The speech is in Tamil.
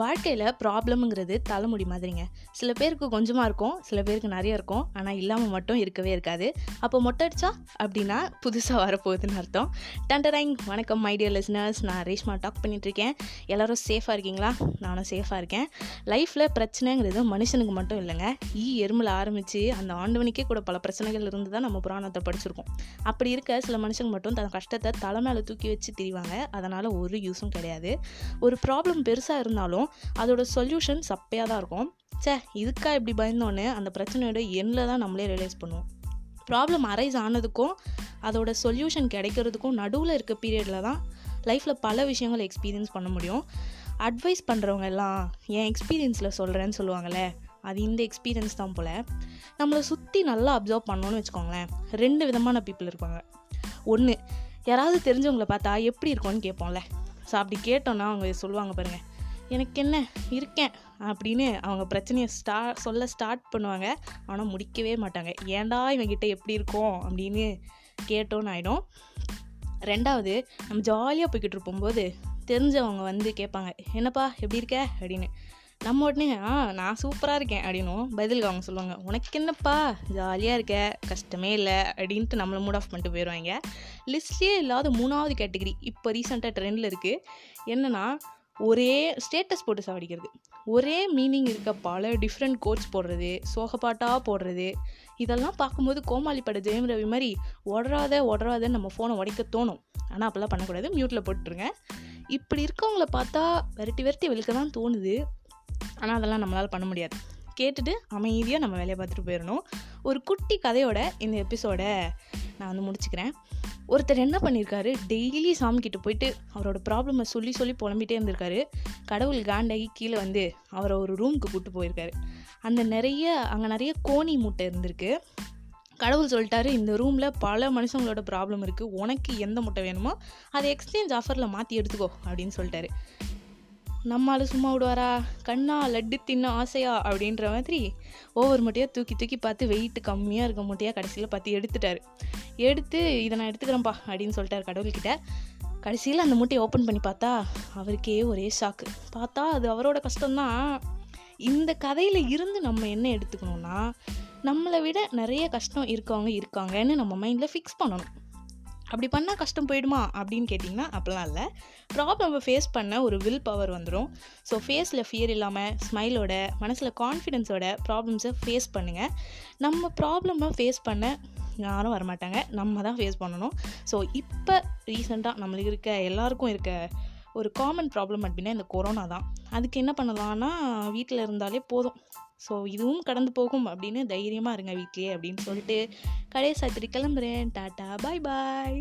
வாழ்க்கையில் ப்ராப்ளம்ங்கிறது தலைமுடி மாதிரிங்க. சில பேருக்கு கொஞ்சமாக இருக்கும் சில பேருக்கு நிறைய இருக்கும். ஆனால் இல்லாமல் மட்டும் இருக்கவே இருக்காது. அப்போ மொட்டை அடிச்சா அப்படின்னா புதுசாக வரப்போகுதுன்னு அர்த்தம். டண்டரைங்! வணக்கம் மைடியர் லிஸ்னர்ஸ் நான் ரேஷ்மா டாக் பண்ணிகிட்ருக்கேன் எல்லோரும் சேஃபாக இருக்கீங்களா? நானும் சேஃபாக இருக்கேன். லைஃப்பில் பிரச்சனைங்கிறது மனுஷனுக்கு மட்டும் இல்லைங்க. ஈ எறும்பில் ஆரம்பித்து அந்த ஆண்டவனுக்கே கூட பல பிரச்சனைகள் இருந்து தான் நம்ம புராணத்தை படிச்சிருக்கோம். அப்படி இருக்க சில மனுஷங்க மட்டும் தன் கஷ்டத்தை தலை மேலே தூக்கி வச்சு திரிவாங்க. அதனால் ஒரு யூஸும் கிடையாது. ஒரு ப்ராப்ளம் பெருசாக இருந்தாலும் அதோட சொல்யூஷன் சப்பையாக தான் இருக்கும். சே இதுக்கா இப்படி பயந்தோன்னே அந்த பிரச்சனையோட எண்ணில் தான் நம்மளே ரியலைஸ் பண்ணுவோம். ப்ராப்ளம் அரைஸ் ஆனதுக்கும் அதோட சொல்யூஷன் கிடைக்கிறதுக்கும் நடுவில் இருக்க பீரியடில் தான் லைஃப்பில் பல விஷயங்கள் எக்ஸ்பீரியன்ஸ் பண்ண முடியும். அட்வைஸ் பண்ணுறவங்க எல்லாம் என் எக்ஸ்பீரியன்ஸில் சொல்கிறேன்னு சொல்லுவாங்களே அது இந்த எக்ஸ்பீரியன்ஸ் தான் போல். நம்மளை சுற்றி நல்லா அப்சர்வ் பண்ணோன்னு வச்சுக்கோங்களேன் ரெண்டு விதமான பீப்புள் இருப்பாங்க. ஒன்று யாராவது தெரிஞ்சவங்கள பார்த்தா எப்படி இருக்கும்னு கேட்போம்ல. ஸோ அப்படி கேட்டோன்னா அவங்க சொல்லுவாங்க பாருங்கள் எனக்கு என்ன இருக்கேன். அப்படின்னு அவங்க பிரச்சனையை ஸ்டா சொல்ல ஸ்டார்ட் பண்ணுவாங்க. ஆனால் முடிக்கவே மாட்டாங்க. ஏன்டா இவங்கிட்ட எப்படி இருக்கும்? அப்படின்னு கேட்டோன்னு ஆகிடும் ரெண்டாவது நம்ம ஜாலியாக போய்கிட்டு இருப்போம்போது தெரிஞ்சவங்க வந்து கேட்பாங்க என்னப்பா எப்படி இருக்க? அப்படின்னு. நம்ம உடனே ஆ நான் சூப்பராக இருக்கேன். அப்படின்னும். பதிலுக்கு அவங்க சொல்லுவாங்க உனக்கு என்னப்பா? ஜாலியாக இருக்க கஷ்டமே இல்லை. அப்படின்ட்டு நம்மளை மூட் ஆஃப் பண்ணிட்டு போயிடுவாங்க லிஸ்ட்லேயே இல்லாத மூணாவது கேட்டகரி இப்போ ரீசெண்டாக ட்ரெண்டில் இருக்குது என்னென்னா ஒரே ஸ்டேட்டஸ் போட்டு சாவடிக்கிறது. ஒரே மீனிங் இருக்க பல டிஃப்ரெண்ட் கோட்ஸ் போடுறது சோகப்பாட்டாக போடுறது. இதெல்லாம் பார்க்கும்போது கோமாளி பட ஜெயம் ரவி மாதிரி உடறாத உடறாதன்னு நம்ம ஃபோனை உடைக்க தோணும். ஆனால் அப்போல்லாம் பண்ணக்கூடாது. மியூட்டில் போட்டுருங்க. இப்படி இருக்கவங்கள பார்த்தா விரட்டி விரட்டி வெளுக்க தான் தோணுது. ஆனால் அதெல்லாம் நம்மளால் பண்ண முடியாது. கேட்டுட்டு அமைதியாக நம்ம வேலையை பார்த்துட்டு போயிடணும். ஒரு குட்டி கதையோட இந்த எபிசோடை நான் வந்து முடிச்சுக்கிறேன். ஒருத்தர் என்ன பண்ணியிருக்காரு டெய்லி சாமி கிட்ட போயிட்டு அவரோட ப்ராப்ளமை சொல்லி சொல்லி புலம்பிகிட்டே இருந்திருக்காரு. கடவுள் காண்டாகி கீழே வந்து அவரை ஒரு ரூமுக்கு கூப்பிட்டு போயிருக்காரு. அந்த நிறைய அங்கே நிறைய கோணி மூட்டை இருந்திருக்கு. கடவுள் சொல்லிட்டாரு இந்த ரூமில் பல மனுஷங்களோட ப்ராப்ளம் இருக்குது உனக்கு எந்த முட்டை வேணுமோ அதை எக்ஸ்சேஞ்ச் ஆஃபரில் மாற்றி எடுத்துக்கோ அப்படின்னு சொல்லிட்டாரு. நம்மால் சும்மா விடுவாரா? கண்ணா லட்டு தின்ன ஆசையா? அப்படின்ற மாதிரி ஒவ்வொரு மூட்டையாக தூக்கி தூக்கி பார்த்து வெயிட் கம்மியாக இருக்க மூட்டையாக கடைசியில் பார்த்து எடுத்துட்டாரு. எடுத்து இதை நான் எடுத்துக்கிறேன்ப்பா அப்படின்னு சொல்லிட்டார் கடவுள்கிட்ட. கடைசியில் அந்த மூட்டையை ஓப்பன் பண்ணி பார்த்தா அவருக்கே ஒரே ஷாக்கு பார்த்தா அது அவரோட கஷ்டம்தான். இந்த கதையில் இருந்து நம்ம என்ன எடுத்துக்கணும்னா நம்மளை விட நிறைய கஷ்டம் இருக்கவங்க இருக்காங்கன்னு நம்ம மைண்டில் ஃபிக்ஸ் பண்ணணும். அப்படி பண்ணால் கஷ்டம் போயிடுமா அப்படின்னு கேட்டிங்கன்னா அப்படிலாம் இல்லை. ப்ராப்ளம் ஃபேஸ் பண்ண ஒரு வில் பவர் வந்துடும் ஸோ ஃபேஸில் ஃபியர் இல்லாமல் ஸ்மைலோட மனசில் கான்ஃபிடென்ஸோட ப்ராப்ளம்ஸை ஃபேஸ் பண்ணுங்கள் நம்ம ப்ராப்ளமை ஃபேஸ் பண்ண யாரும் வரமாட்டாங்க. நம்ம தான் ஃபேஸ் பண்ணணும். ஸோ இப்போ ரீசெண்டாக நம்மளுக்கு இருக்க எல்லாருக்கும் இருக்க ஒரு காமன் ப்ராப்ளம் அப்படின்னா இந்த கொரோனா தான். அதுக்கு என்ன பண்ணலாம்னா வீட்டில் இருந்தாலே போதும். ஸோ இதுவும் கடந்து போகும் அப்படின்னு தைரியமாக இருங்க வீட்லேயே அப்படின்னு சொல்லிட்டு கடையை சாத்திரி கிளம்புறேன். டாட்டா பாய் பாய்